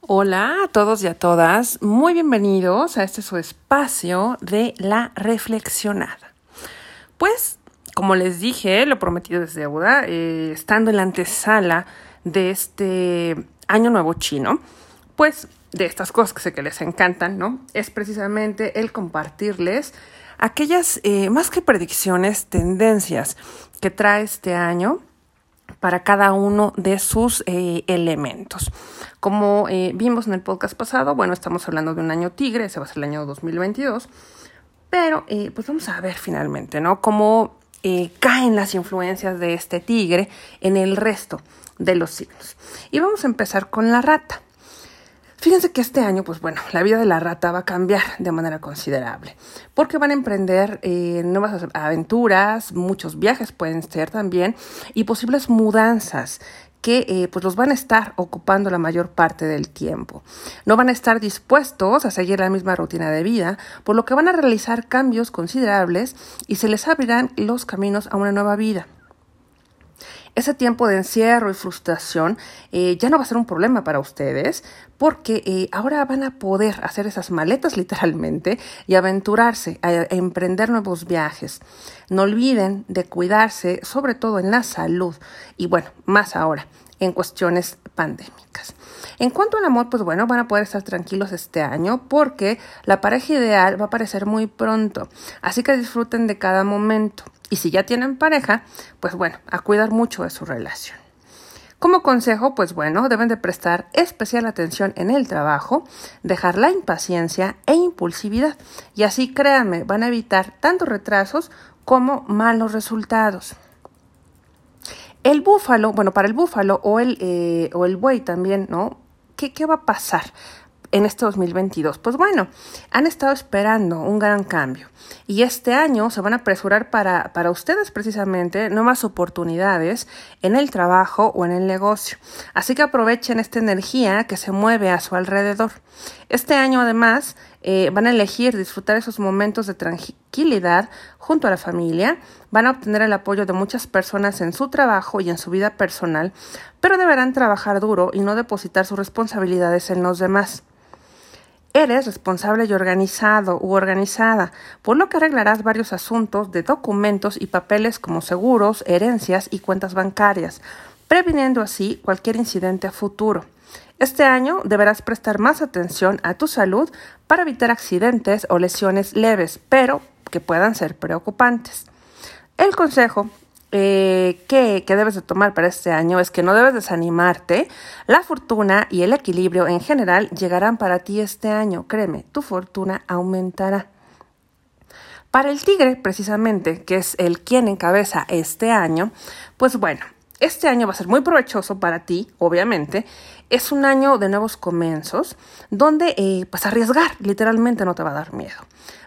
Hola a todos y a todas, muy bienvenidos a este su espacio de la reflexionada. Pues, como les dije, lo prometido desde deuda, eh, estando en la antesala de este año nuevo chino, pues de estas cosas que sé que les encantan, ¿no? Es precisamente el compartirles aquellas, eh, más que predicciones, tendencias que trae este año para cada uno de sus eh, elementos. Como eh, vimos en el podcast pasado, bueno, estamos hablando de un año tigre, ese va a ser el año 2022, pero eh, pues vamos a ver finalmente, ¿no? Cómo caen las influencias de este tigre en el resto de los signos. Y vamos a empezar con la rata. Fíjense que este año, pues bueno, la vida de la rata va a cambiar de manera considerable, porque van a emprender eh, nuevas aventuras, muchos viajes pueden ser también, y posibles mudanzas que eh, pues los van a estar ocupando la mayor parte del tiempo. No van a estar dispuestos a seguir la misma rutina de vida, por lo que van a realizar cambios considerables y se les abrirán los caminos a una nueva vida ese tiempo de encierro y frustración eh, ya no va a ser un problema para ustedes porque eh, ahora van a poder hacer esas maletas literalmente y aventurarse a, emprender nuevos viajes. No olviden de cuidarse, sobre todo en la salud y bueno, más ahora en cuestiones pandémicas. En cuanto al amor, pues bueno, van a poder estar tranquilos este año porque la pareja ideal va a aparecer muy pronto. Así que disfruten de cada momento. Y si ya tienen pareja, pues bueno, a cuidar mucho de su relación. Como consejo, pues bueno, deben de prestar especial atención en el trabajo, dejar la impaciencia e impulsividad. Y así, créanme, van a evitar tanto retrasos como malos resultados. El búfalo, bueno, para el búfalo o el, eh, o el buey también, ¿no? ¿Qué, ¿Qué va a pasar? en este 2022? Pues bueno, han estado esperando un gran cambio y este año se van a apresurar para, para ustedes precisamente nuevas oportunidades en el trabajo o en el negocio. Así que aprovechen esta energía que se mueve a su alrededor. Este año además eh, van a elegir disfrutar esos momentos de tranquilidad junto a la familia, van a obtener el apoyo de muchas personas en su trabajo y en su vida personal, pero deberán trabajar duro y no depositar sus responsabilidades en los demás. Eres responsable y organizado u organizada, por lo que arreglarás varios asuntos de documentos y papeles como seguros, herencias y cuentas bancarias, previniendo así cualquier incidente a futuro. Este año deberás prestar más atención a tu salud para evitar accidentes o lesiones leves, pero que puedan ser preocupantes. El consejo eh, que, debes de tomar para este año es que no debes desanimarte. La fortuna y el equilibrio en general llegarán para ti este año. Créeme, tu fortuna aumentará. Para el tigre, precisamente, que es el quien encabeza este año, pues bueno, este año va a ser muy provechoso para ti, obviamente. Es un año de nuevos comienzos, donde eh, pues arriesgar literalmente no te va a dar miedo.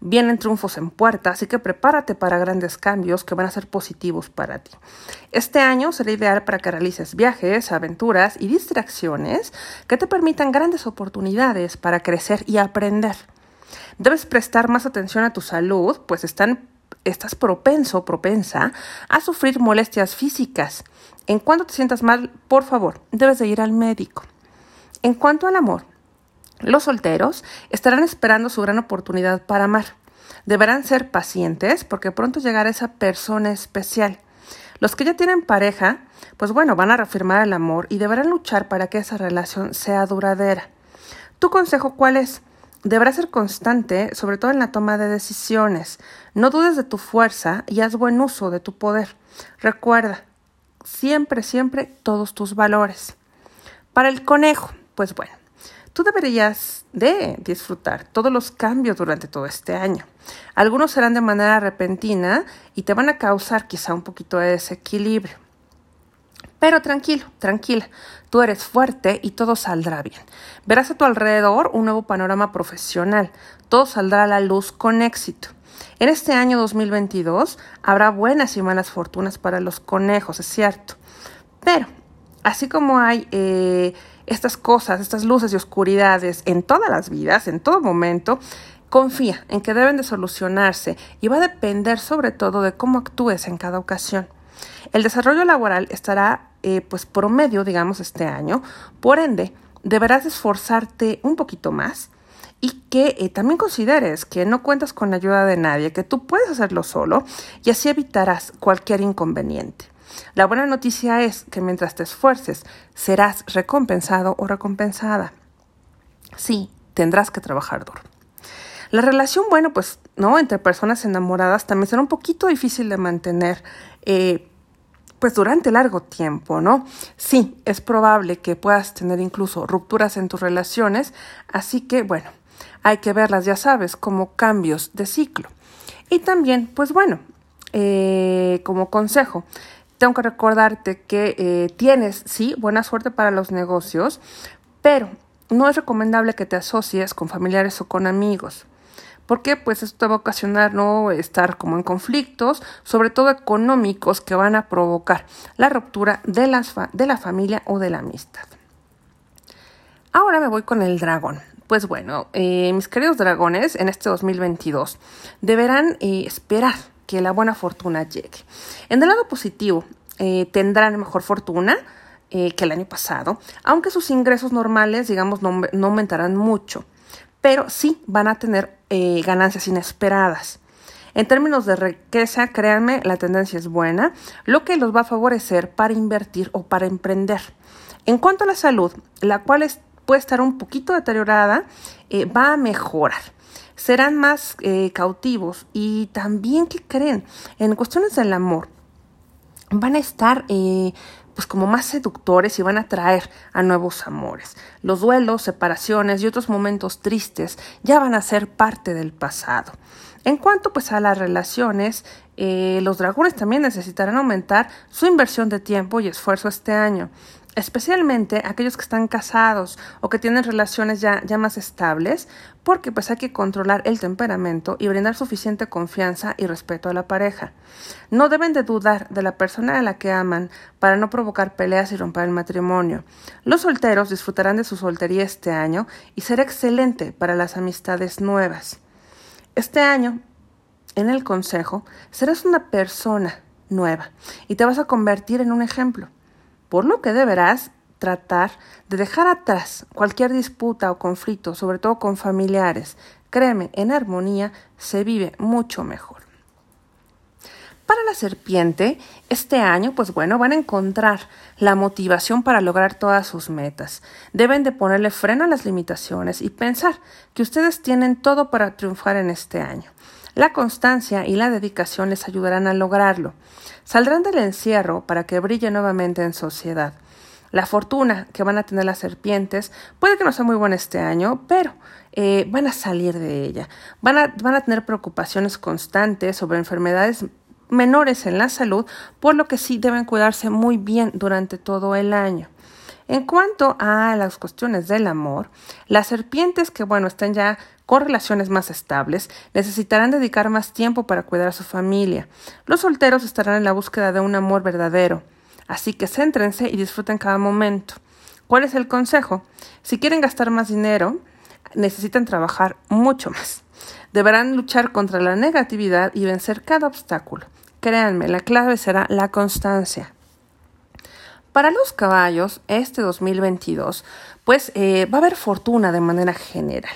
Vienen triunfos en puerta, así que prepárate para grandes cambios que van a ser positivos para ti. Este año será ideal para que realices viajes, aventuras y distracciones que te permitan grandes oportunidades para crecer y aprender. Debes prestar más atención a tu salud, pues están estás propenso, propensa a sufrir molestias físicas. En cuanto te sientas mal, por favor, debes de ir al médico. En cuanto al amor, los solteros estarán esperando su gran oportunidad para amar. Deberán ser pacientes porque pronto llegará esa persona especial. Los que ya tienen pareja, pues bueno, van a reafirmar el amor y deberán luchar para que esa relación sea duradera. ¿Tu consejo cuál es? Deberás ser constante, sobre todo en la toma de decisiones. No dudes de tu fuerza y haz buen uso de tu poder. Recuerda, siempre, siempre todos tus valores. Para el conejo, pues bueno, tú deberías de disfrutar todos los cambios durante todo este año. Algunos serán de manera repentina y te van a causar quizá un poquito de desequilibrio. Pero tranquilo, tranquila, tú eres fuerte y todo saldrá bien. Verás a tu alrededor un nuevo panorama profesional, todo saldrá a la luz con éxito. En este año 2022 habrá buenas y malas fortunas para los conejos, es cierto. Pero, así como hay eh, estas cosas, estas luces y oscuridades en todas las vidas, en todo momento, confía en que deben de solucionarse y va a depender sobre todo de cómo actúes en cada ocasión. El desarrollo laboral estará eh, pues promedio, digamos, este año. Por ende, deberás esforzarte un poquito más y que eh, también consideres que no cuentas con la ayuda de nadie, que tú puedes hacerlo solo y así evitarás cualquier inconveniente. La buena noticia es que mientras te esfuerces serás recompensado o recompensada. Sí, tendrás que trabajar duro. La relación, bueno, pues, ¿no? Entre personas enamoradas también será un poquito difícil de mantener, eh, pues, durante largo tiempo, ¿no? Sí, es probable que puedas tener incluso rupturas en tus relaciones, así que, bueno, hay que verlas, ya sabes, como cambios de ciclo. Y también, pues bueno, eh, como consejo, tengo que recordarte que eh, tienes, sí, buena suerte para los negocios, pero no es recomendable que te asocies con familiares o con amigos. Porque Pues esto va a ocasionar no estar como en conflictos, sobre todo económicos, que van a provocar la ruptura de, las de la familia o de la amistad. Ahora me voy con el dragón. Pues bueno, eh, mis queridos dragones, en este 2022 deberán eh, esperar que la buena fortuna llegue. En el lado positivo, eh, tendrán mejor fortuna que el año pasado, aunque sus ingresos normales, digamos, no, no aumentarán mucho, pero sí van a tener ganancias inesperadas. En términos de riqueza, créanme, la tendencia es buena, lo que los va a favorecer para invertir o para emprender. En cuanto a la salud, la cual es puede estar un poquito deteriorada, eh, va a mejorar. Serán más eh, cautivos y también, ¿qué creen? En cuestiones del amor, van a estar eh, pues como más seductores y van a atraer a nuevos amores. Los duelos, separaciones y otros momentos tristes ya van a ser parte del pasado. En cuanto pues a las relaciones, los dragones también necesitarán aumentar su inversión de tiempo y esfuerzo este año especialmente aquellos que están casados o que tienen relaciones ya, ya más estables, porque pues hay que controlar el temperamento y brindar suficiente confianza y respeto a la pareja. No deben de dudar de la persona a la que aman para no provocar peleas y romper el matrimonio. Los solteros disfrutarán de su soltería este año y será excelente para las amistades nuevas. Este año, en el consejo, serás una persona nueva y te vas a convertir en un ejemplo por lo que deberás tratar de dejar atrás cualquier disputa o conflicto, sobre todo con familiares. Créeme, en armonía se vive mucho mejor. Para la serpiente, este año, pues bueno, van a encontrar la motivación para lograr todas sus metas. Deben de ponerle freno a las limitaciones y pensar que ustedes tienen todo para triunfar en este año. La constancia y la dedicación les ayudarán a lograrlo. Saldrán del encierro para que brille nuevamente en sociedad. La fortuna que van a tener las serpientes puede que no sea muy buena este año, pero eh, van a salir de ella. Van a, van a tener preocupaciones constantes sobre enfermedades menores en la salud, por lo que sí deben cuidarse muy bien durante todo el año. En cuanto a las cuestiones del amor, las serpientes que, bueno, están ya con relaciones más estables, necesitarán dedicar más tiempo para cuidar a su familia. Los solteros estarán en la búsqueda de un amor verdadero. Así que céntrense y disfruten cada momento. ¿Cuál es el consejo? Si quieren gastar más dinero, necesitan trabajar mucho más. Deberán luchar contra la negatividad y vencer cada obstáculo. Créanme, la clave será la constancia. Para los caballos, este 2022, pues eh, va a haber fortuna de manera general.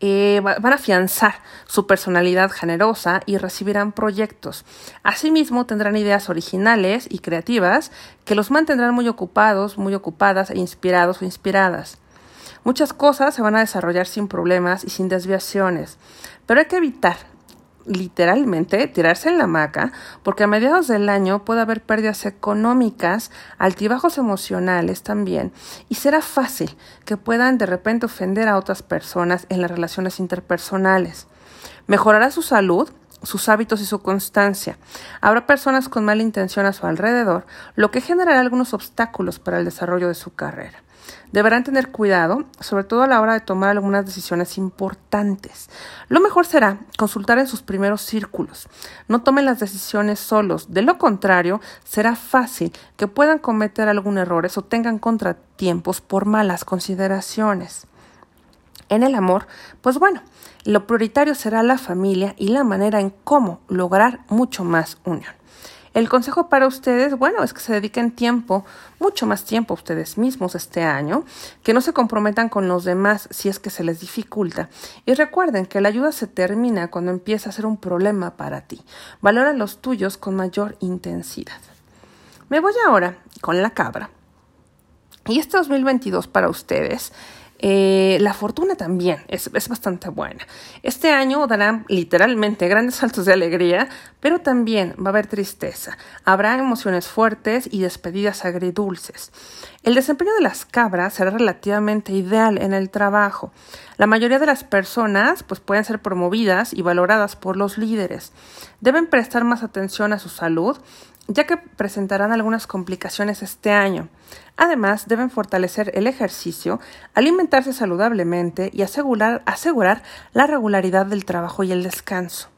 Eh, van a afianzar su personalidad generosa y recibirán proyectos. Asimismo, tendrán ideas originales y creativas que los mantendrán muy ocupados, muy ocupadas e inspirados o inspiradas. Muchas cosas se van a desarrollar sin problemas y sin desviaciones, pero hay que evitar literalmente tirarse en la hamaca, porque a mediados del año puede haber pérdidas económicas, altibajos emocionales también, y será fácil que puedan de repente ofender a otras personas en las relaciones interpersonales. Mejorará su salud, sus hábitos y su constancia. Habrá personas con mala intención a su alrededor, lo que generará algunos obstáculos para el desarrollo de su carrera. Deberán tener cuidado, sobre todo a la hora de tomar algunas decisiones importantes. Lo mejor será consultar en sus primeros círculos. No tomen las decisiones solos. De lo contrario, será fácil que puedan cometer algún error o tengan contratiempos por malas consideraciones. En el amor, pues bueno, lo prioritario será la familia y la manera en cómo lograr mucho más unión. El consejo para ustedes, bueno, es que se dediquen tiempo, mucho más tiempo ustedes mismos este año, que no se comprometan con los demás si es que se les dificulta. Y recuerden que la ayuda se termina cuando empieza a ser un problema para ti. Valora los tuyos con mayor intensidad. Me voy ahora con la cabra. Y este 2022 para ustedes eh, la fortuna también es, bastante buena. Este año darán literalmente grandes saltos de alegría, pero también va a haber tristeza. Habrá emociones fuertes y despedidas agridulces. El desempeño de las cabras será relativamente ideal en el trabajo. La mayoría de las personas pues, pueden ser promovidas y valoradas por los líderes. Deben prestar más atención a su salud ya que presentarán algunas complicaciones este año. Además, deben fortalecer el ejercicio, alimentarse saludablemente y asegurar, asegurar la regularidad del trabajo y el descanso.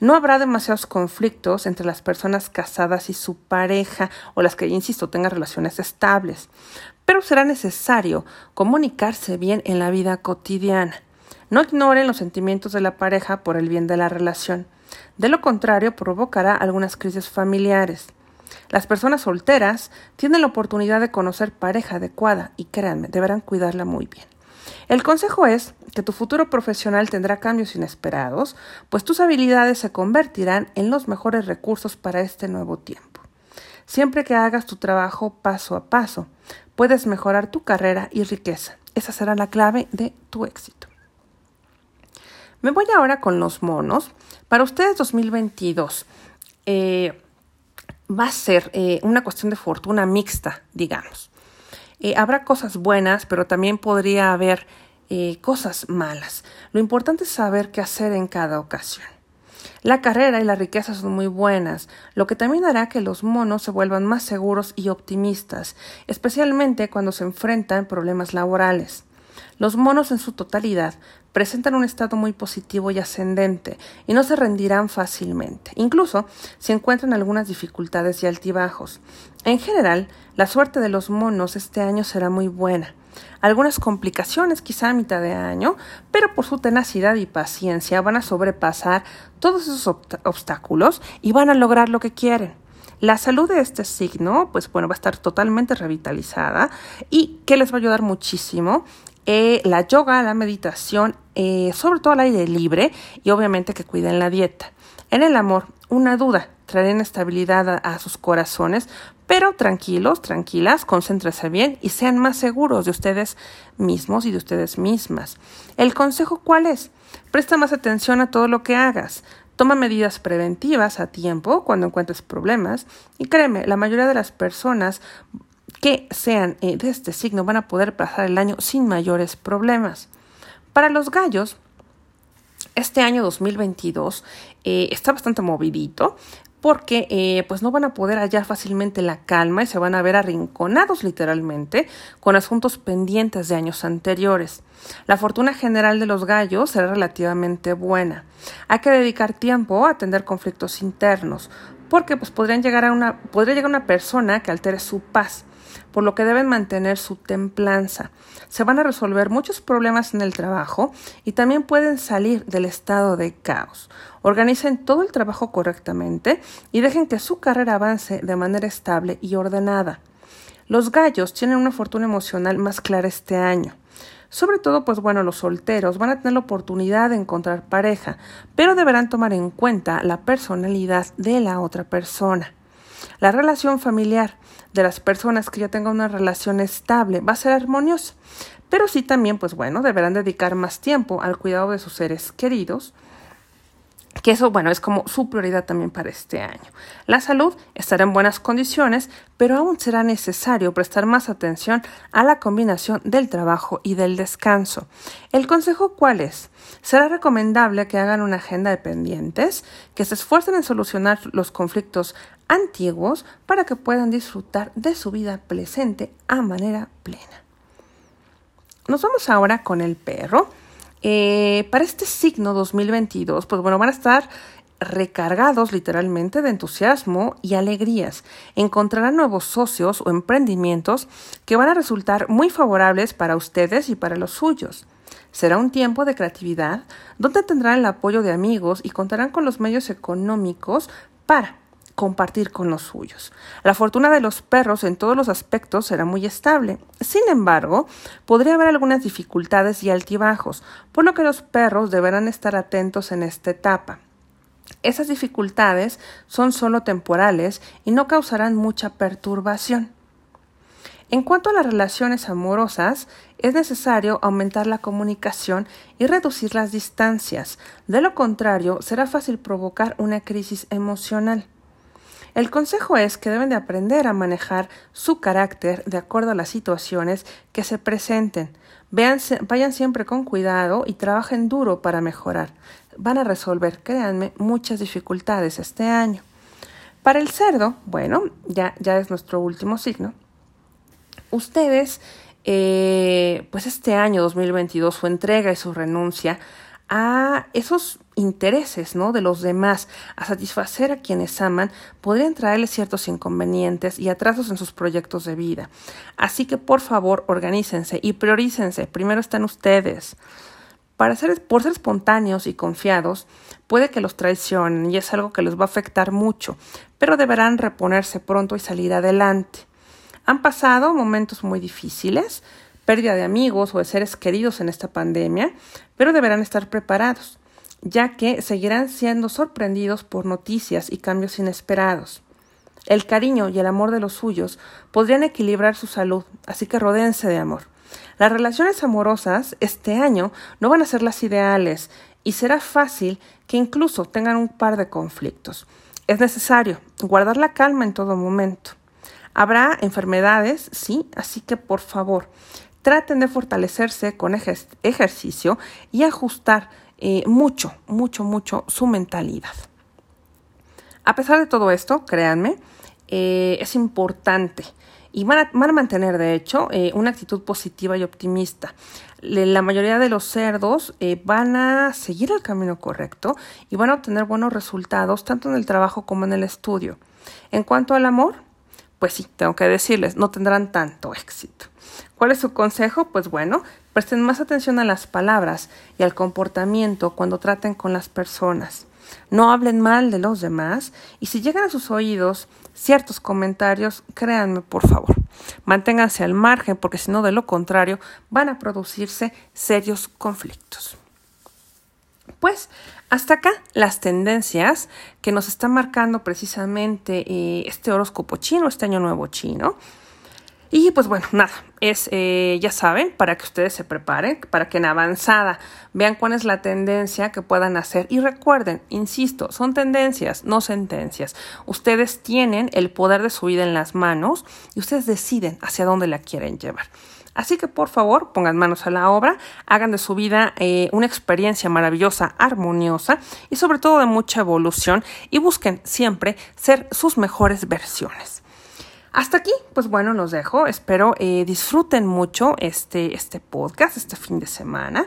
No habrá demasiados conflictos entre las personas casadas y su pareja o las que, insisto, tengan relaciones estables, pero será necesario comunicarse bien en la vida cotidiana. No ignoren los sentimientos de la pareja por el bien de la relación. De lo contrario, provocará algunas crisis familiares. Las personas solteras tienen la oportunidad de conocer pareja adecuada y créanme, deberán cuidarla muy bien. El consejo es que tu futuro profesional tendrá cambios inesperados, pues tus habilidades se convertirán en los mejores recursos para este nuevo tiempo. Siempre que hagas tu trabajo paso a paso, puedes mejorar tu carrera y riqueza. Esa será la clave de tu éxito. Me voy ahora con los monos. Para ustedes 2022, eh, va a ser eh, una cuestión de fortuna mixta, digamos. Eh, habrá cosas buenas, pero también podría haber cosas malas. Lo importante es saber qué hacer en cada ocasión. La carrera y la riqueza son muy buenas, lo que también hará que los monos se vuelvan más seguros y optimistas, especialmente cuando se enfrentan problemas laborales. Los monos en su totalidad presentan un estado muy positivo y ascendente y no se rendirán fácilmente, incluso si encuentran algunas dificultades y altibajos. En general, la suerte de los monos este año será muy buena. Algunas complicaciones quizá a mitad de año, pero por su tenacidad y paciencia van a sobrepasar todos esos obstáculos y van a lograr lo que quieren. La salud de este signo, pues bueno, va a estar totalmente revitalizada y que les va a ayudar muchísimo eh, la yoga, la meditación, eh, sobre todo al aire libre y obviamente que cuiden la dieta. En el amor, una duda, traerán estabilidad a, sus corazones, pero tranquilos, tranquilas, concéntrense bien y sean más seguros de ustedes mismos y de ustedes mismas. ¿El consejo cuál es? Presta más atención a todo lo que hagas. Toma medidas preventivas a tiempo cuando encuentres problemas y créeme, la mayoría de las personas que sean eh, de este signo van a poder pasar el año sin mayores problemas. Para los gallos, este año 2022 eh, está bastante movidito porque eh, pues no van a poder hallar fácilmente la calma y se van a ver arrinconados literalmente con asuntos pendientes de años anteriores. La fortuna general de los gallos será relativamente buena. Hay que dedicar tiempo a atender conflictos internos porque pues podrían llegar a una podría llegar una persona que altere su paz por lo que deben mantener su templanza. Se van a resolver muchos problemas en el trabajo y también pueden salir del estado de caos. Organicen todo el trabajo correctamente y dejen que su carrera avance de manera estable y ordenada. Los gallos tienen una fortuna emocional más clara este año. Sobre todo, pues bueno, los solteros van a tener la oportunidad de encontrar pareja, pero deberán tomar en cuenta la personalidad de la otra persona. La relación familiar de las personas que ya tengan una relación estable va a ser armoniosa, pero sí también, pues bueno, deberán dedicar más tiempo al cuidado de sus seres queridos, que eso, bueno, es como su prioridad también para este año. La salud estará en buenas condiciones, pero aún será necesario prestar más atención a la combinación del trabajo y del descanso. ¿El consejo cuál es? Será recomendable que hagan una agenda de pendientes, que se esfuercen en solucionar los conflictos antiguos para que puedan disfrutar de su vida presente a manera plena. Nos vamos ahora con el perro. Eh, para este signo 2022, pues bueno, van a estar recargados literalmente de entusiasmo y alegrías. Encontrarán nuevos socios o emprendimientos que van a resultar muy favorables para ustedes y para los suyos. Será un tiempo de creatividad donde tendrán el apoyo de amigos y contarán con los medios económicos para compartir con los suyos. La fortuna de los perros en todos los aspectos será muy estable. Sin embargo, podría haber algunas dificultades y altibajos, por lo que los perros deberán estar atentos en esta etapa. Esas dificultades son solo temporales y no causarán mucha perturbación. En cuanto a las relaciones amorosas, es necesario aumentar la comunicación y reducir las distancias. De lo contrario, será fácil provocar una crisis emocional. El consejo es que deben de aprender a manejar su carácter de acuerdo a las situaciones que se presenten. vayan siempre con cuidado y trabajen duro para mejorar. Van a resolver, créanme, muchas dificultades este año. Para el cerdo, bueno, ya, ya es nuestro último signo ustedes, eh, pues este año 2022, su entrega y su renuncia a esos intereses ¿no? de los demás, a satisfacer a quienes aman, podrían traerles ciertos inconvenientes y atrasos en sus proyectos de vida. Así que por favor, organícense y priorícense. Primero están ustedes. Para ser, por ser espontáneos y confiados, puede que los traicionen y es algo que les va a afectar mucho, pero deberán reponerse pronto y salir adelante. Han pasado momentos muy difíciles, pérdida de amigos o de seres queridos en esta pandemia, pero deberán estar preparados, ya que seguirán siendo sorprendidos por noticias y cambios inesperados. El cariño y el amor de los suyos podrían equilibrar su salud, así que rodéense de amor. Las relaciones amorosas este año no van a ser las ideales y será fácil que incluso tengan un par de conflictos. Es necesario guardar la calma en todo momento. Habrá enfermedades, sí, así que por favor, traten de fortalecerse con ejercicio y ajustar eh, mucho, mucho, mucho su mentalidad. A pesar de todo esto, créanme, eh, es importante y van a, mantener, de hecho, eh, una actitud positiva y optimista. La mayoría de los cerdos van a seguir el camino correcto y van a obtener buenos resultados tanto en el trabajo como en el estudio. En cuanto al amor, pues sí, tengo que decirles, no tendrán tanto éxito. ¿Cuál es su consejo? Pues bueno, presten más atención a las palabras y al comportamiento cuando traten con las personas. No hablen mal de los demás y si llegan a sus oídos ciertos comentarios, créanme por favor. Manténganse al margen porque si no, de lo contrario, van a producirse serios conflictos. Pues hasta acá las tendencias que nos está marcando precisamente eh, este horóscopo chino, este año nuevo chino. Y pues bueno, nada, es, eh, ya saben, para que ustedes se preparen, para que en avanzada vean cuál es la tendencia que puedan hacer. Y recuerden, insisto, son tendencias, no sentencias. Ustedes tienen el poder de su vida en las manos y ustedes deciden hacia dónde la quieren llevar. Así que por favor pongan manos a la obra, hagan de su vida eh, una experiencia maravillosa, armoniosa y sobre todo de mucha evolución y busquen siempre ser sus mejores versiones. Hasta aquí, pues bueno, los dejo. Espero eh, disfruten mucho este, este podcast, este fin de semana.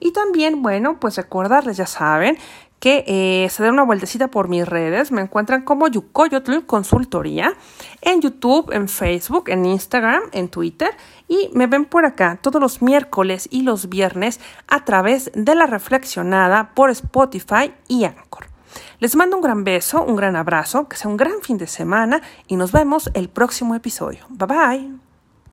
Y también, bueno, pues recordarles, ya saben, que eh, se den una vueltecita por mis redes. Me encuentran como Yukoyotl Consultoría en YouTube, en Facebook, en Instagram, en Twitter y me ven por acá todos los miércoles y los viernes a través de la reflexionada por Spotify y Anchor. Les mando un gran beso, un gran abrazo, que sea un gran fin de semana y nos vemos el próximo episodio. Bye bye.